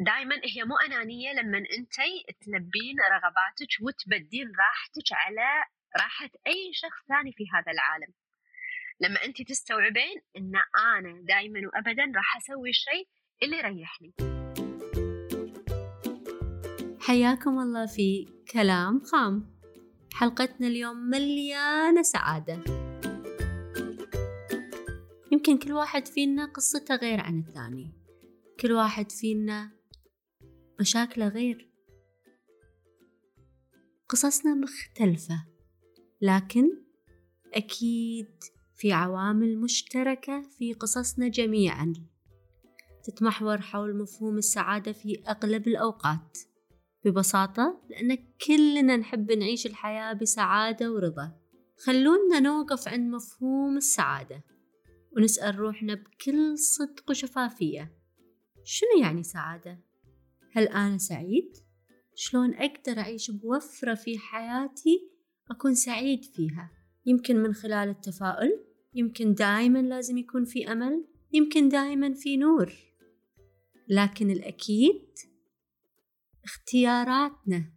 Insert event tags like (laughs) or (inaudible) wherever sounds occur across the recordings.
دائما هي مو أنانية لما أنت تلبين رغباتك وتبدين راحتك على راحة أي شخص ثاني في هذا العالم. لما أنت تستوعبين أن أنا دائما وأبدا راح أسوي الشيء اللي يريحني. حياكم الله في كلام خام. حلقتنا اليوم مليانة سعادة. يمكن كل واحد فينا قصته غير عن الثاني. كل واحد فينا مشاكله غير. قصصنا مختلفة لكن أكيد في عوامل مشتركة في قصصنا جميعا. تتمحور حول مفهوم السعادة في أغلب الأوقات ببساطة لأن كلنا نحب نعيش الحياة بسعادة ورضا. خلونا نوقف عند مفهوم السعادة ونسأل روحنا بكل صدق وشفافية. شنو يعني سعادة؟ هل أنا سعيد؟ شلون أقدر أعيش بوفرة في حياتي أكون سعيد فيها؟ يمكن من خلال التفاؤل يمكن دائما لازم يكون في أمل يمكن دائما في نور لكن الأكيد اختياراتنا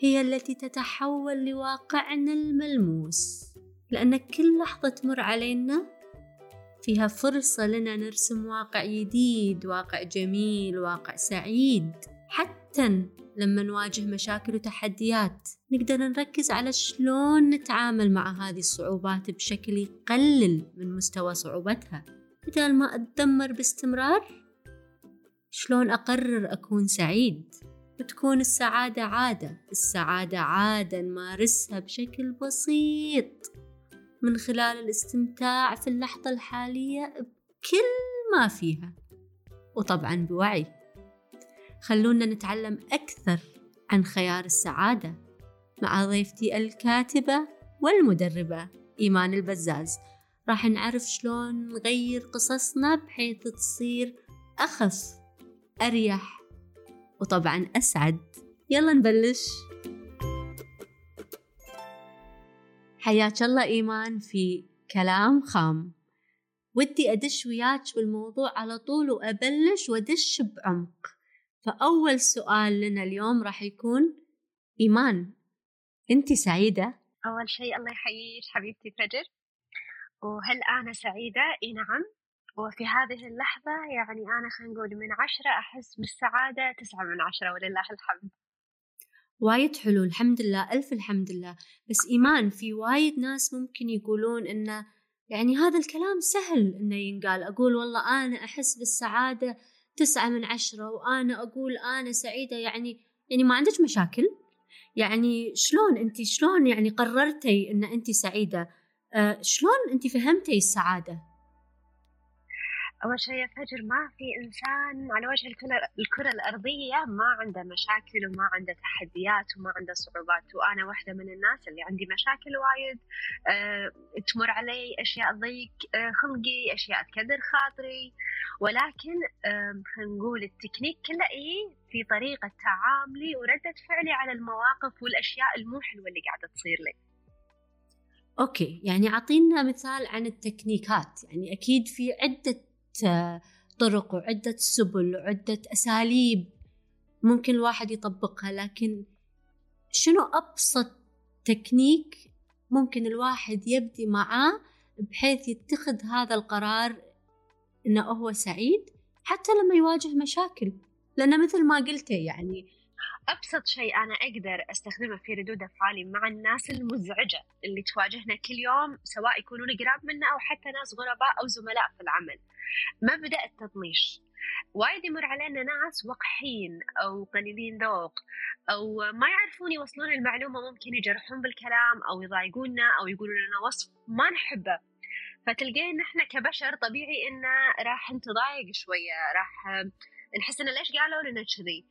هي التي تتحول لواقعنا الملموس لأن كل لحظة تمر علينا فيها فرصة لنا نرسم واقع جديد واقع جميل واقع سعيد. حتى لما نواجه مشاكل وتحديات نقدر نركز على شلون نتعامل مع هذه الصعوبات بشكل يقلل من مستوى صعوبتها. بدل ما أتدمر باستمرار شلون أقرر أكون سعيد؟ وتكون السعادة عادة السعادة عادة نمارسها بشكل بسيط. من خلال الاستمتاع في اللحظة الحالية بكل ما فيها. وطبعا بوعي. خلونا نتعلم أكثر عن خيار السعادة مع ضيفتي الكاتبة والمدربة إيمان البزاز. راح نعرف شلون نغير قصصنا بحيث تصير أخف أريح وطبعا أسعد. يلا نبلش. حياك الله إيمان في كلام خام. ودي أدش وياك بالموضوع على طول وأبلش وأدش بعمق. فأول سؤال لنا اليوم راح يكون إيمان أنت سعيدة؟ أول شيء الله يحييك حبيبتي فجر. وهل أنا سعيدة؟ إي نعم. وفي هذه اللحظة يعني أنا خلينا نقول من عشرة أحس بالسعادة تسعة من عشرة ولله الحمد. وايد حلو الحمد لله ألف الحمد لله. بس إيمان في وايد ناس ممكن يقولون إنه يعني هذا الكلام سهل إنه ينقال. أقول والله أنا أحس بالسعادة تسعة من عشرة وأنا أقول أنا سعيدة. يعني يعني ما عندك مشاكل؟ يعني شلون أنت شلون يعني قررتي إن أنت سعيدة؟ أه شلون أنت فهمتي السعادة؟ أول شيء يا فجر ما في إنسان على وجه الكرة الأرضية ما عنده مشاكل وما عنده تحديات وما عنده صعوبات وأنا واحدة من الناس اللي عندي مشاكل وايد. أه تمر علي أشياء تضيق أه خلقي أشياء تكدر خاطري. ولكن أه نقول التكنيك كله إيه في طريقة تعاملي وردة فعلي على المواقف والأشياء المو حلوة اللي قاعدة تصير لي. okay يعني أعطينا مثال عن ال techniques. يعني أكيد في عدة طرق وعدة سبل وعدة أساليب ممكن الواحد يطبقها لكن شنو أبسط تكنيك ممكن الواحد يبدي معاه بحيث يتخذ هذا القرار إنه هو سعيد حتى لما يواجه مشاكل؟ لأن مثل ما قلت يعني أبسط شيء أنا أقدر أستخدمه في ردود أفعالي مع الناس المزعجة اللي تواجهنا كل يوم سواء يكونون قراب منا أو حتى ناس غرباء أو زملاء في العمل. مبدأ التطنيش وايد يمر علينا ناس وقحين أو قليلين ذوق أو ما يعرفون يوصلون المعلومة ممكن يجرحون بالكلام أو يضايقونا أو يقولون لنا وصف ما نحبه. فتلقين إحنا كبشر طبيعي انه راح نتضايق شوية راح نحس انه ليش قالوا لنا كذي؟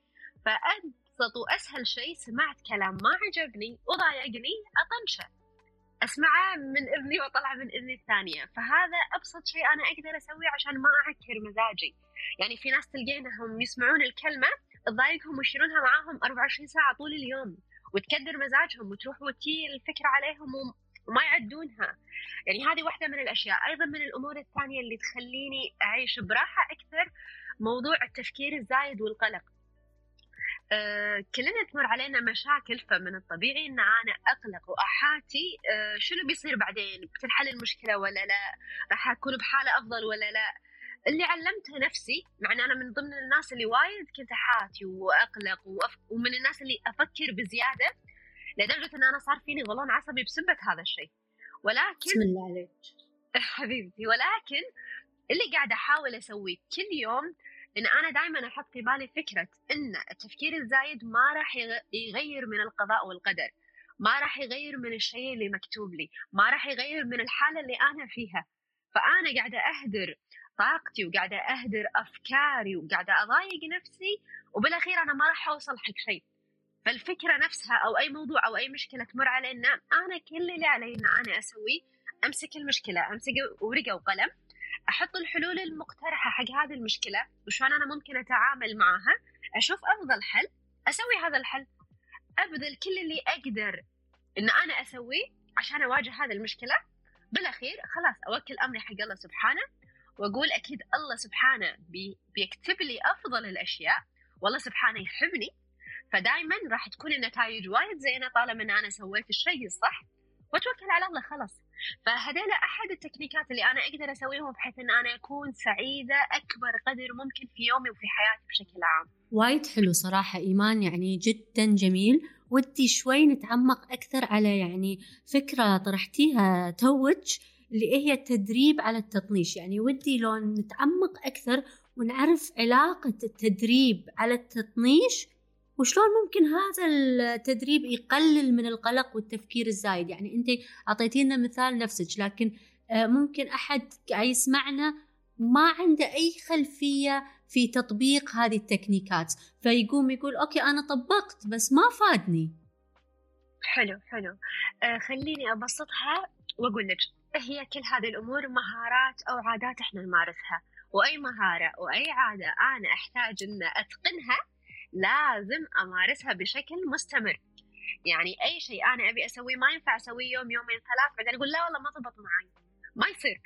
فابسط وأسهل شيء سمعت كلام ما عجبني وضايقني أطنشه. أسمعه من إذني وأطلعه من إذني الثانية. فهذا أبسط شيء أنا أقدر أسويه عشان ما أعكر مزاجي. يعني في ناس تلقينهم يسمعون الكلمة تضايقهم ويشيلونها معاهم 24 ساعة طول اليوم. وتكدر مزاجهم وتروح وتي الفكرة عليهم وما يعدونها. يعني هذه واحدة من الأشياء. أيضا من الأمور الثانية اللي تخليني أعيش براحة أكثر موضوع التفكير الزايد والقلق. كلنا تمر علينا مشاكل فمن الطبيعي إن أنا أقلق وأحاتي آه، شنو بيصير بعدين؟ بتنحل المشكلة ولا لا؟ راح أكون بحالة أفضل ولا لا؟ اللي علمته نفسي مع إن أنا من ضمن الناس اللي وايد كنت أحاتي وأقلق وأف... ومن الناس اللي أفكر بزيادة لدرجة إن أنا صار فيني ظلون عصبي بسبه هذا الشيء. ولكن بسم الله عليك. (laughs) حبيبتي ولكن اللي قاعدة أحاول أسويه كل يوم إن أنا دائما أحط في بالي فكرة إن التفكير الزايد ما راح يغير من القضاء والقدر ما راح يغير من الشيء اللي مكتوب لي ما راح يغير من الحالة اللي أنا فيها. فأنا قاعدة أهدر طاقتي وقاعدة أهدر أفكاري وقاعدة أضايق نفسي وبالأخير أنا ما راح أوصل حق شيء. فالفكرة نفسها أو أي موضوع أو أي مشكلة تمر علينا أنا كل اللي علي ان أنا أسويه أمسك المشكلة أمسك ورقة وقلم أحط الحلول المقترحة حق هذه المشكلة وشلون أنا ممكن أتعامل معها أشوف أفضل حل أسوي هذا الحل. أبذل كل اللي أقدر إن أنا أسويه عشان أواجه هذه المشكلة. بالأخير خلاص أوكل أمري حق الله سبحانه وأقول أكيد الله سبحانه بي بيكتب لي أفضل الأشياء والله سبحانه يحبني. فدائما راح تكون النتائج وايد زينة طالما إن أنا سويت الشيء الصح. واتوكل على الله خلاص. فهذول أحد التكنيكات اللي أنا أقدر أسويهم بحيث إن أنا أكون سعيدة أكبر قدر ممكن في يومي وفي حياتي بشكل عام. وايد حلو صراحة إيمان يعني جدا جميل. ودي شوي نتعمق أكثر على يعني فكرة طرحتيها توج اللي هي التدريب على التطنيش. يعني ودي لو نتعمق أكثر ونعرف علاقة التدريب على التطنيش وشلون ممكن هذا التدريب يقلل من القلق والتفكير الزايد؟ يعني أنت أعطيتينا مثال نفسك لكن آه، ممكن أحد يسمعنا ما عنده أي خلفية في تطبيق هذه ال techniques فيقوم يقول okay أنا طبقت بس ما فادني. حلو حلو. آه خليني أبسطها وأقول لك هي كل هذه الأمور مهارات أو عادات إحنا نمارسها وأي مهارة وأي عادة أنا أحتاج إن أتقنها لازم أمارسها بشكل مستمر. يعني أي شيء أنا أبي أسويه ما ينفع أسويه يوم يومين ثلاث بعدين أقول لا والله ما ضبط معي ما يصير.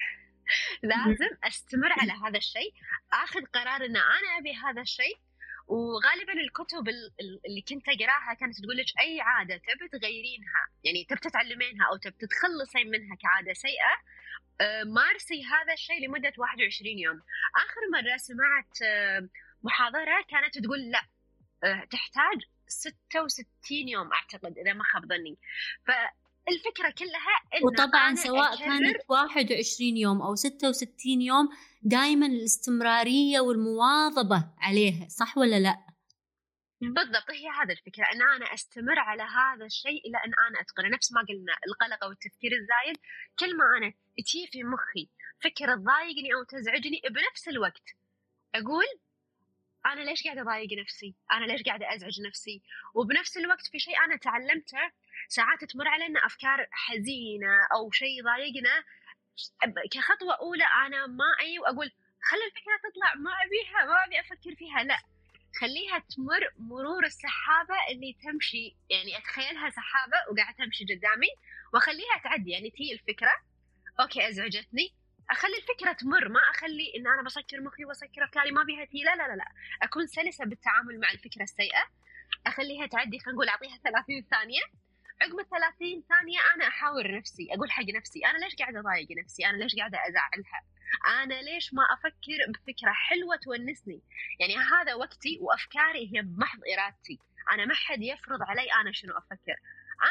(laughs) لازم أستمر على هذا الشيء آخذ قرار إن أنا أبي هذا الشيء. وغالبا الكتب اللي كنت أقراها كانت تقول لك أي عادة تبي تغيرينها. يعني تبي تتعلمينها أو تبي تتخلصين منها كعادة سيئة آه، مارسي هذا الشيء لمدة 21 يوم. آخر مرة سمعت آه، محاضرة كانت تقول لا. تحتاج 66 يوم أعتقد إذا ما خاب ظني. فالفكرة كلها إن وطبعا سواء. كانت 21 يوم أو 66 يوم دائما الاستمرارية والمواظبة عليها صح ولا لا؟ بالضبط هي هذا الفكرة أن أنا أستمر على هذا الشيء إلى أن أنا أتقنه. نفس ما قلنا القلق أو التفكير الزايد كل ما أنا تجي في مخي فكرة تضايقني أو تزعجني بنفس الوقت. أقول أنا ليش قاعدة أضايق نفسي؟ أنا ليش قاعدة أزعج نفسي؟ وبنفس الوقت في شيء أنا تعلمته ساعات تمر علينا أفكار حزينة أو شيء يضايقنا. كخطوة أولى أنا ما أي وأقول خلي الفكرة تطلع ما أبيها ما أبي أفكر فيها لا. خليها تمر مرور السحابة اللي تمشي يعني أتخيلها سحابة وقاعدة تمشي قدامي وأخليها تعدي يعني تي الفكرة. okay أزعجتني. أخلي الفكرة تمر ما أخلي إن أنا بسكر مخي وأسكر أفكاري ما بيها لا لا لا أكون سلسة بالتعامل مع الفكرة السيئة. أخليها تعدي خلينا نقول أعطيها 30 ثانية. عقب ال 30 ثانية أنا أحاور نفسي أقول حق نفسي أنا ليش قاعدة أضايق نفسي؟ أنا ليش قاعدة أزعلها؟ أنا ليش ما أفكر بفكرة حلوة تونسني؟ يعني هذا وقتي وأفكاري هي بمحض إرادتي. أنا ما حد يفرض علي أنا شنو أفكر.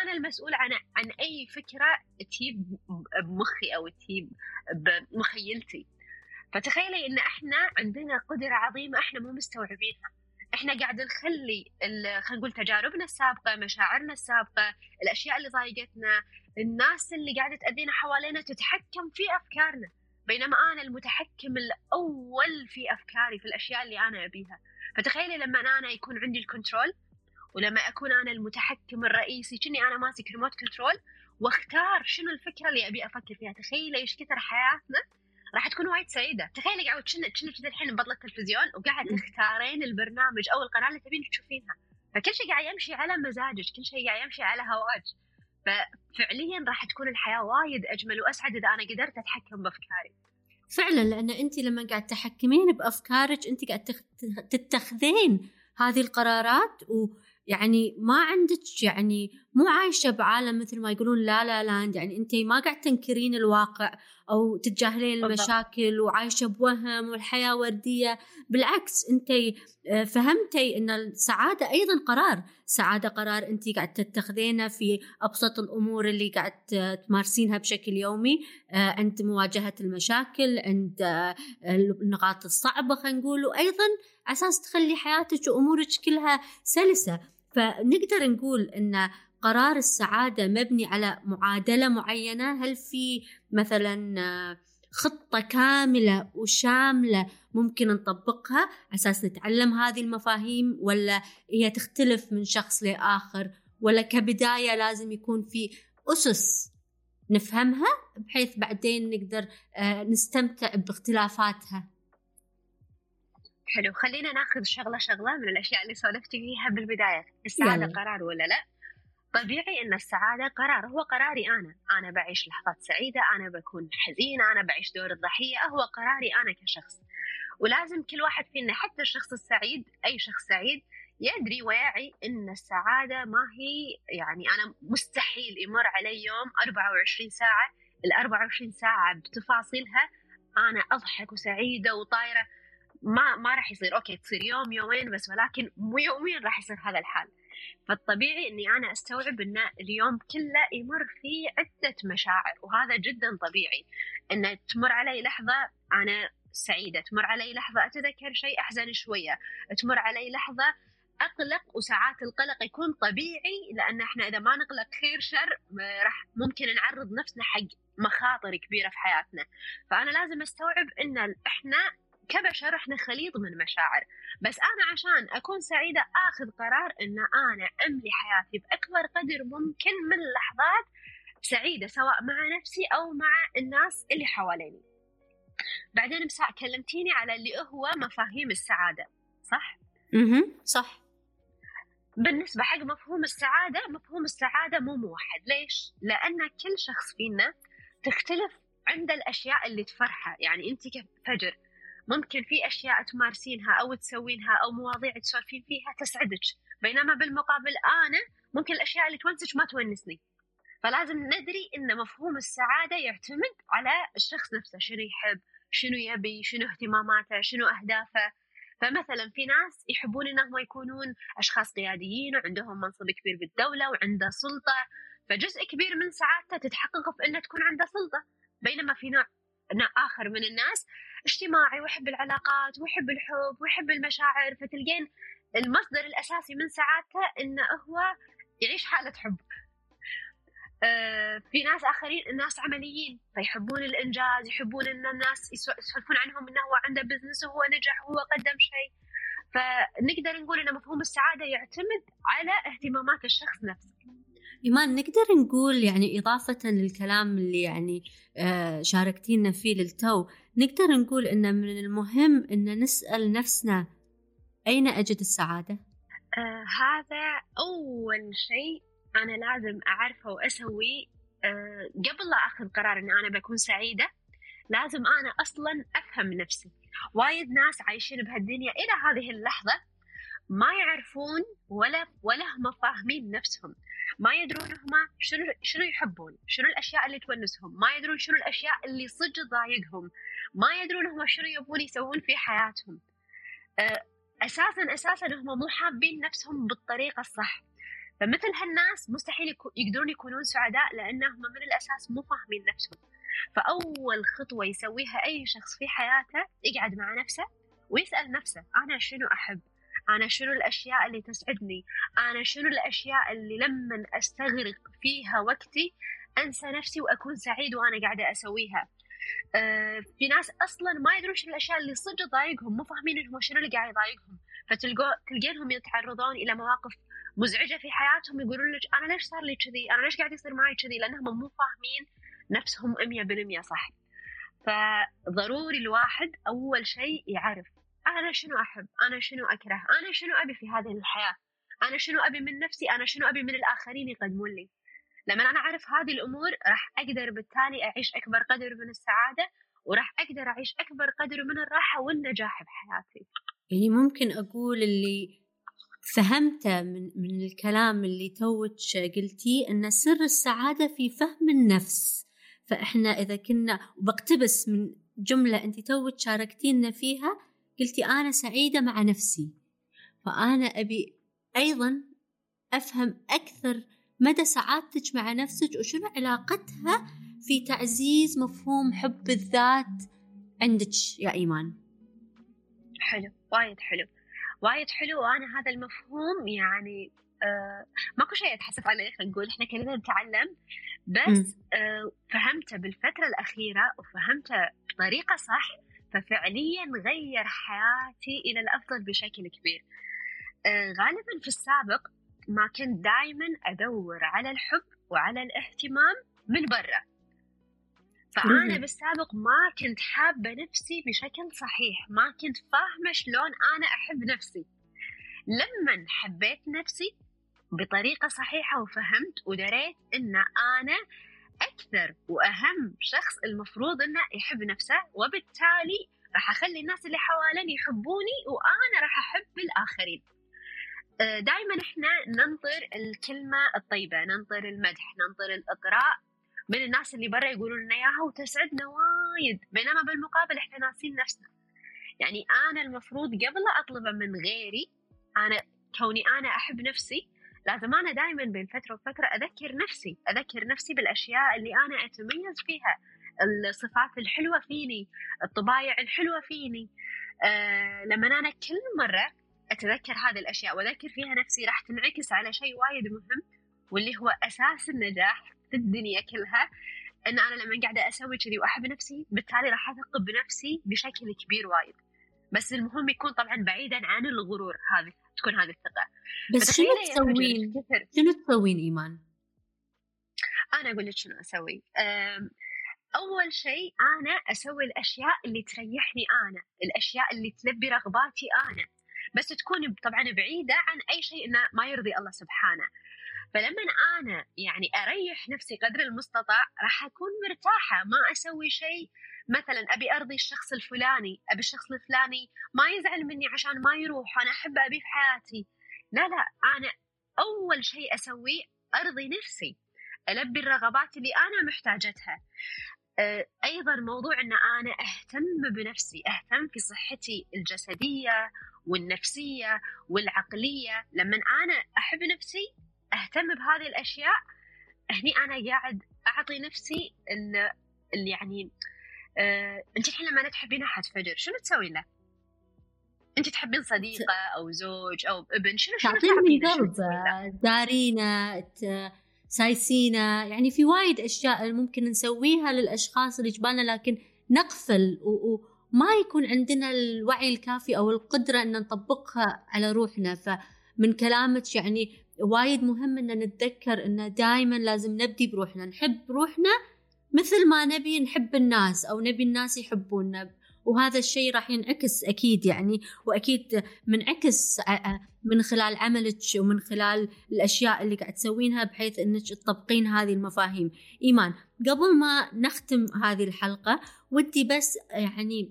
أنا المسؤول عن عن أي فكرة تجيب بمخي أو تجيب بمخيلتي. فتخيلي إن إحنا عندنا قدرة عظيمة إحنا مو مستوعبينها. إحنا قاعد نخلي خلينا نقول تجاربنا السابقة مشاعرنا السابقة الأشياء اللي ضايقتنا الناس اللي قاعدة تأذينا حوالينا تتحكم في أفكارنا. بينما أنا المتحكم الأول في أفكاري في الأشياء اللي أنا أبيها. فتخيلي لما أنا يكون عندي ال control ولما أكون أنا المتحكم الرئيسي كني أنا ماسك remote control وأختار شنو الفكرة اللي أبي أفكر فيها. تخيلي إيش كثر حياتنا راح تكون وايد سعيدة. تخيلي قاعد كنا كنا الحين بطلة التلفزيون وقاعد تختارين البرنامج أو القناة اللي تبين تشوفينها. فكل شيء قاعد يمشي على مزاجك كل شيء قاعد يمشي على هواك. ففعليا راح تكون الحياة وايد أجمل وأسعد إذا أنا قدرت أتحكم بأفكاري. فعلا لأن أنت لما قاعد تحكمين بأفكارك أنت قاعد تتخذين هذه القرارات ويعني ما عندك يعني مو عايشة بعالم مثل ما يقولون لا لا لاند. يعني أنت ما قاعد تنكرين الواقع أو تتجاهلين المشاكل وعايشة بوهم والحياة وردية. بالعكس أنت آه، فهمتي إن السعادة أيضا قرار. السعاده قرار أنت قاعد تتخذينه في أبسط الأمور اللي قاعد تمارسينها بشكل يومي. آه، عند مواجهة المشاكل عند آه، النقاط الصعبة خلينا نقول. وأيضا أساس تخلي حياتك وأمورك كلها سلسة. فنقدر نقول إن قرار السعادة مبني على معادلة معينة؟ هل في مثلا خطة كاملة وشاملة ممكن نطبقها أساس نتعلم هذه المفاهيم ولا هي تختلف من شخص لآخر ولا كبداية لازم يكون في أسس نفهمها بحيث بعدين نقدر آه، نستمتع باختلافاتها؟ حلو خلينا ناخذ شغلة شغلة من الأشياء اللي سولفتي فيها بالبداية السعادة يعني. قرار ولا لا؟ طبيعي إن السعادة قرار هو قراري أنا أنا بعيش لحظات سعيدة أنا بكون حزينة أنا بعيش دور الضحية هو قراري أنا كشخص. ولازم كل واحد فينا حتى الشخص السعيد أي شخص سعيد يدري ويعي إن السعادة ما هي يعني أنا مستحيل يمر علي يوم 24 ساعة ال 24 ساعة بتفاصيلها أنا أضحك وسعيدة وطايرة. ما ما راح يصير. أوكي تصير يوم يومين بس ولكن مو يوميا راح يصير هذا الحال. فالطبيعي إني أنا أستوعب إن اليوم كله يمر فيه عدة مشاعر وهذا جدا طبيعي. إن تمر علي لحظة أنا سعيدة تمر علي لحظة أتذكر شيء أحزن شوية تمر علي لحظة أقلق وساعات القلق يكون طبيعي لأن إحنا إذا ما نقلق خير شر راح ممكن نعرض نفسنا حق مخاطر كبيرة في حياتنا. فأنا لازم أستوعب إن إحنا كبشر إحنا خليط من مشاعر. بس أنا عشان أكون سعيدة آخذ قرار إن أنا أملي حياتي بأكبر قدر ممكن من اللحظات سعيدة سواء مع نفسي أو مع الناس اللي حواليني. بعدين مساء كلمتيني على اللي هو مفاهيم السعادة صح؟ أها صح. بالنسبة حق مفهوم السعادة مفهوم السعادة مو موحد. ليش؟ لأن كل شخص فينا تختلف عند الأشياء اللي تفرحه. يعني أنت كفجر ممكن في أشياء تمارسينها أو تسوينها أو مواضيع تسولفين فيها تسعدك. بينما بالمقابل أنا ممكن الأشياء اللي تونسك ما تونسني. فلازم ندري أن مفهوم السعادة يعتمد على الشخص نفسه شنو يحب شنو يبي شنو اهتماماته شنو أهدافه. فمثلا في ناس يحبون إنهم يكونون أشخاص قياديين وعندهم منصب كبير بالدولة وعنده سلطة. فجزء كبير من سعادته تتحقق في إنه تكون عنده سلطة. بينما في نوع آخر من الناس اجتماعي ويحب العلاقات ويحب الحب ويحب المشاعر فتلقين المصدر الأساسي من سعادته إنه هو يعيش حالة حب. آه في ناس آخرين الناس عمليين فيحبون الإنجاز يحبون إن الناس يسولفون عنهم إنه هو عنده بزنس وهو نجح وهو قدم شيء. فنقدر نقول إن مفهوم السعادة يعتمد على اهتمامات الشخص نفسه. إيمان نقدر نقول يعني إضافة للكلام اللي يعني آه شاركتينا فيه للتو نقدر نقول إن من المهم إن نسأل نفسنا أين أجد السعادة؟ آه هذا أول شيء أنا لازم أعرفه وأسويه. آه قبل لا أخذ قرار إن أنا بكون سعيدة لازم أنا أصلا أفهم نفسي. وايد ناس عايشين بهالدنيا إلى هذه اللحظة ما يعرفون ولا ولا هم فاهمين نفسهم. ما يدرون هم شنو شنو يحبون شنو الأشياء اللي تونسهم ما يدرون شنو الأشياء اللي صدق تضايقهم ما يدرون هم شنو يبون يسوون في حياتهم. آه، أساسا أساسا هم مو حابين نفسهم بالطريقة الصح. فمثل هالناس مستحيل يقدرون يكونون سعداء لأنهم من الأساس مو فاهمين نفسهم. فأول خطوة يسويها أي شخص في حياته يقعد مع نفسه ويسأل نفسه أنا شنو أحب؟ أنا شنو الأشياء اللي تسعدني؟ أنا شنو الأشياء اللي لما أستغرق فيها وقتي أنسى نفسي وأكون سعيد وأنا قاعدة أسويها. أه في ناس أصلا ما يدرون شنو الأشياء اللي صدق تضايقهم مو فاهمين إنهم شنو اللي قاعد يضايقهم. فتلقوا تلقينهم يتعرضون إلى مواقف مزعجة في حياتهم يقولون لك أنا ليش صار لي كذي؟ أنا ليش قاعد يصير معي كذي؟ لأنهم مو فاهمين نفسهم 100% صح. فضروري الواحد أول شيء يعرف أنا شنو أحب؟ أنا شنو أكره؟ أنا شنو أبي في هذه الحياة؟ أنا شنو أبي من نفسي؟ أنا شنو أبي من الآخرين يقدمون لي؟ لما أنا أعرف هذه الأمور راح أقدر بالتالي أعيش أكبر قدر من السعادة وراح أقدر أعيش أكبر قدر من الراحة والنجاح بحياتي. يعني ممكن أقول اللي فهمته من, من الكلام اللي توك قلتيه أن سر السعادة في فهم النفس. فإحنا إذا كنا وبقتبس من جملة أنت توك شاركتينا فيها قلتي أنا سعيدة مع نفسي. فأنا أبي أيضا أفهم أكثر مدى سعادتك مع نفسك وشنو علاقتها في تعزيز مفهوم حب الذات عندك يا إيمان. حلو وايد حلو. وايد حلو وأنا هذا المفهوم يعني آه ماكو شيء أتحسف عليه خلينا نقول إحنا كلنا نتعلم. بس آه فهمته بالفترة الأخيرة وفهمته بطريقة صح ففعليا غير حياتي إلى الأفضل بشكل كبير. آه غالبا في السابق ما كنت دائما أدور على الحب وعلى الاهتمام من برا. فأنا بالسابق ما كنت حابة نفسي بشكل صحيح ما كنت فاهمة شلون أنا أحب نفسي. لما حبيت نفسي بطريقة صحيحة وفهمت ودريت أن أنا أكثر وأهم شخص المفروض أنه يحب نفسه وبالتالي راح أخلي الناس اللي حواليني يحبوني وأنا راح أحب الآخرين. آه، دائما إحنا ننطر الكلمة الطيبة ننطر المدح ننطر الإطراء من الناس اللي برا يقولون لنا إياها وتسعدنا وايد. بينما بالمقابل إحنا ناسين نفسنا. يعني أنا المفروض قبل اطلبه من غيري أنا كوني أنا أحب نفسي لازم أنا دائما بين فترة وفترة أذكر نفسي أذكر نفسي بالأشياء اللي أنا أتميز فيها. الصفات الحلوة فيني الطبايع الحلوة فيني. آه لما أنا كل مرة أتذكر هذه الأشياء وأذكر فيها نفسي راح تنعكس على شيء وايد مهم واللي هو أساس النجاح في الدنيا كلها. إن أنا لما قاعدة أسوي كذي وأحب نفسي بالتالي راح أثق بنفسي بشكل كبير وايد. بس المهم يكون طبعا بعيدا عن الغرور هذه تكون هذه الثقة. بس شنو تسوين؟ شنو تسوين إيمان؟ أنا أقول لك شنو أسوي. أول شيء أنا أسوي الأشياء اللي تريحني أنا الأشياء اللي تلبي رغباتي أنا. بس تكون طبعا بعيدة عن أي شيء إنه ما يرضي الله سبحانه. فلما أنا يعني أريح نفسي قدر المستطاع راح أكون مرتاحة ما أسوي شيء مثلا أبي أرضي الشخص الفلاني أبي الشخص الفلاني ما يزعل مني عشان ما يروح أنا أحب أبي في حياتي. لا لا أنا أول شيء أسويه أرضي نفسي ألبي الرغبات اللي أنا محتاجتها. آه، أيضا موضوع إن أنا أهتم بنفسي أهتم في صحتي الجسدية والنفسية والعقلية. لما أنا أحب نفسي أهتم بهذه الأشياء هني أنا قاعد أعطي نفسي اللي يعني آه انت الحين لما تحبين أحد فجر شنو تسوي له؟ انت تحبين صديقة أو زوج أو ابن شنو شنو تعطيني قلب دارينا سايسينا يعني في وايد أشياء ممكن نسويها للأشخاص اللي جبالنا لكن نغفل وما يكون عندنا الوعي الكافي أو القدرة إن نطبقها على روحنا فمن كلامك يعني وايد مهم إن نتذكر انه دائما لازم نبدي بروحنا نحب روحنا مثل ما نبي نحب الناس أو نبي الناس يحبونا. وهذا الشيء راح ينعكس أكيد يعني وأكيد منعكس من خلال عملك ومن خلال الأشياء اللي قاعد تسوينها بحيث إنك تطبقين هذه المفاهيم. إيمان قبل ما نختم هذه الحلقة ودي بس يعني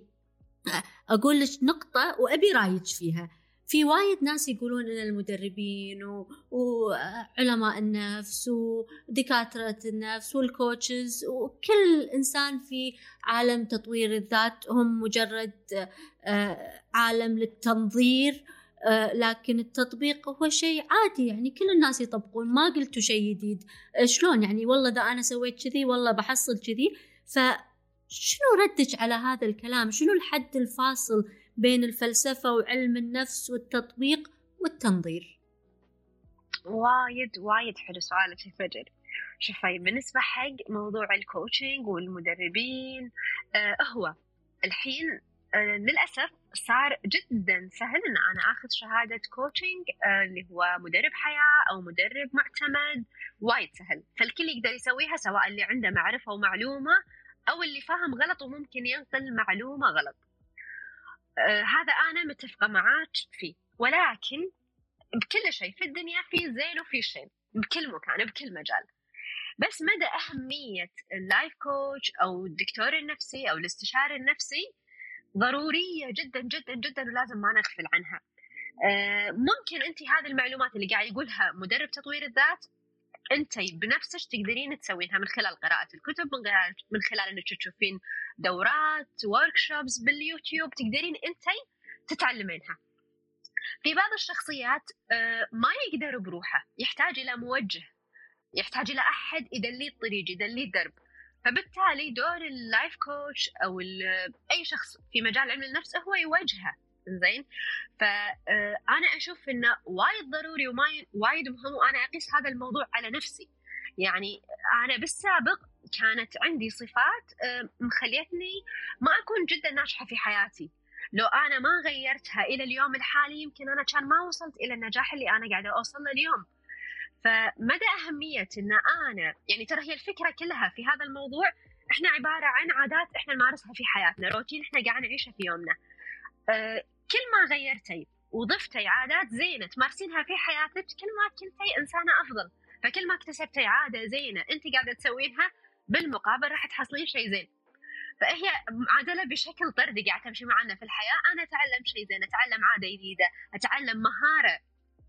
أقول لك نقطة وأبي رأيك فيها. في وايد ناس يقولون إن المدربين و... وعلماء النفس ودكاترة النفس والكوتشز وكل إنسان في عالم تطوير الذات. هم مجرد آه، عالم للتنظير آه، لكن التطبيق هو شيء عادي. يعني كل الناس يطبقون. ما قلتوا شيء جديد. آه، شلون؟ يعني والله إذا أنا سويت كذي والله بحصل كذي. فشنو ردك على هذا الكلام؟ شنو الحد الفاصل بين الفلسفة وعلم النفس والتطبيق والتنظير. وايد وايد حلو سؤالك يا فجر. شوفي بالنسبة حق موضوع ال coaching والمدربين آه هو الحين آه للأسف صار جدا سهل إن أنا آخذ شهادة coaching آه اللي هو مدرب حياة أو مدرب معتمد. وايد سهل. فالكل يقدر يسويها سواء اللي عنده معرفة ومعلومة أو اللي فاهم غلط وممكن ينقل معلومة غلط. هذا أنا متفقة معاك فيه. ولكن بكل شيء في الدنيا في زين وفي شين بكل مكان بكل مجال. بس مدى أهمية ال life coach أو الدكتور النفسي أو الاستشاري النفسي ضرورية جدا جدا جدا ولازم ما نغفل عنها. آه، ممكن أنت هذه المعلومات اللي قاعد يقولها مدرب تطوير الذات أنت بنفسك تقدرين تسوينها من خلال قراءة الكتب من خلال من خلال إنك تشوفين دورات workshops باليوتيوب تقدرين أنت تتعلمينها. في بعض الشخصيات آه، ما يقدر بروحه يحتاج إلى موجه يحتاج إلى أحد يدليه الطريق يدليه الدرب. فبالتالي دور ال life coach أو أي شخص في مجال علم النفس هو يوجهه زين. فانا آه، أشوف انه وايد ضروري ووايد مهم وأنا أقيس هذا الموضوع على نفسي. يعني أنا بالسابق كانت عندي صفات آه، مخليتني ما أكون جدا ناجحة في حياتي. لو أنا ما غيرتها إلى اليوم الحالي يمكن أنا كان ما وصلت إلى النجاح اللي أنا قاعدة أوصل له اليوم. فمدى أهمية إن أنا يعني ترى هي الفكرة كلها في هذا الموضوع إحنا عبارة عن عادات إحنا نمارسها في حياتنا روتين إحنا قاعد نعيشه في يومنا. أه كل ما غيرتي وضفتي عادات زينة تمارسينها في حياتك كل ما كنتي إنسانة أفضل. فكل ما اكتسبتي عادة زينة أنت قاعدة تسوينها بالمقابل راح تحصلين شيء زين. فهي معادلة بشكل طردي قاعدة تمشي معنا في الحياة. أنا أتعلم شيء زين أتعلم عادة جديدة أتعلم مهارة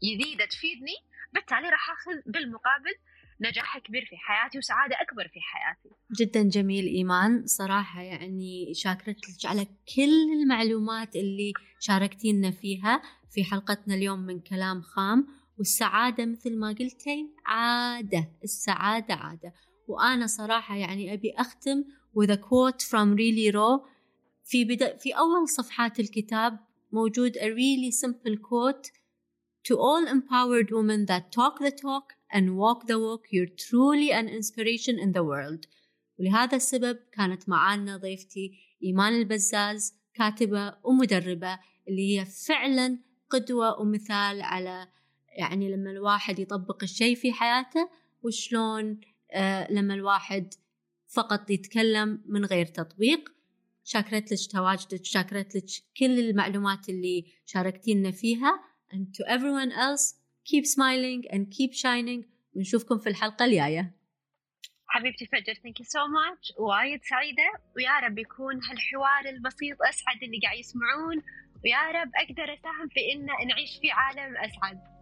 جديدة تفيدني بالتالي راح أخذ بالمقابل نجاح كبير في حياتي وسعادة أكبر في حياتي. جدا جميل إيمان. صراحة يعني شاكرتك على كل المعلومات اللي شاركتينا فيها في حلقتنا اليوم من كلام خام. والسعادة مثل ما قلتي عادة السعادة عادة. وأنا صراحة يعني أبي أختم with a quote from really raw. في بدا في أول صفحات الكتاب موجود a really simple quote to all empowered women that talk the talk and walk the walk you're truly an inspiration in the world. ولهذا السبب كانت معانا ضيفتي إيمان البزاز كاتبة ومدربة اللي هي فعلا قدوة ومثال على يعني لما الواحد يطبق الشيء في حياته وشلون آه لما الواحد فقط يتكلم من غير تطبيق. شاكرت لك تواجدك شاكرت لك كل المعلومات اللي شاركتينا فيها. And to everyone else keep smiling and keep shining. ونشوفكم في الحلقة الجاية. حبيبتي فجر thank you so much وايد سعيدة. ويا رب يكون هالحوار البسيط أسعد اللي قاعد يسمعون. ويا رب أقدر أساهم في إن نعيش في عالم أسعد.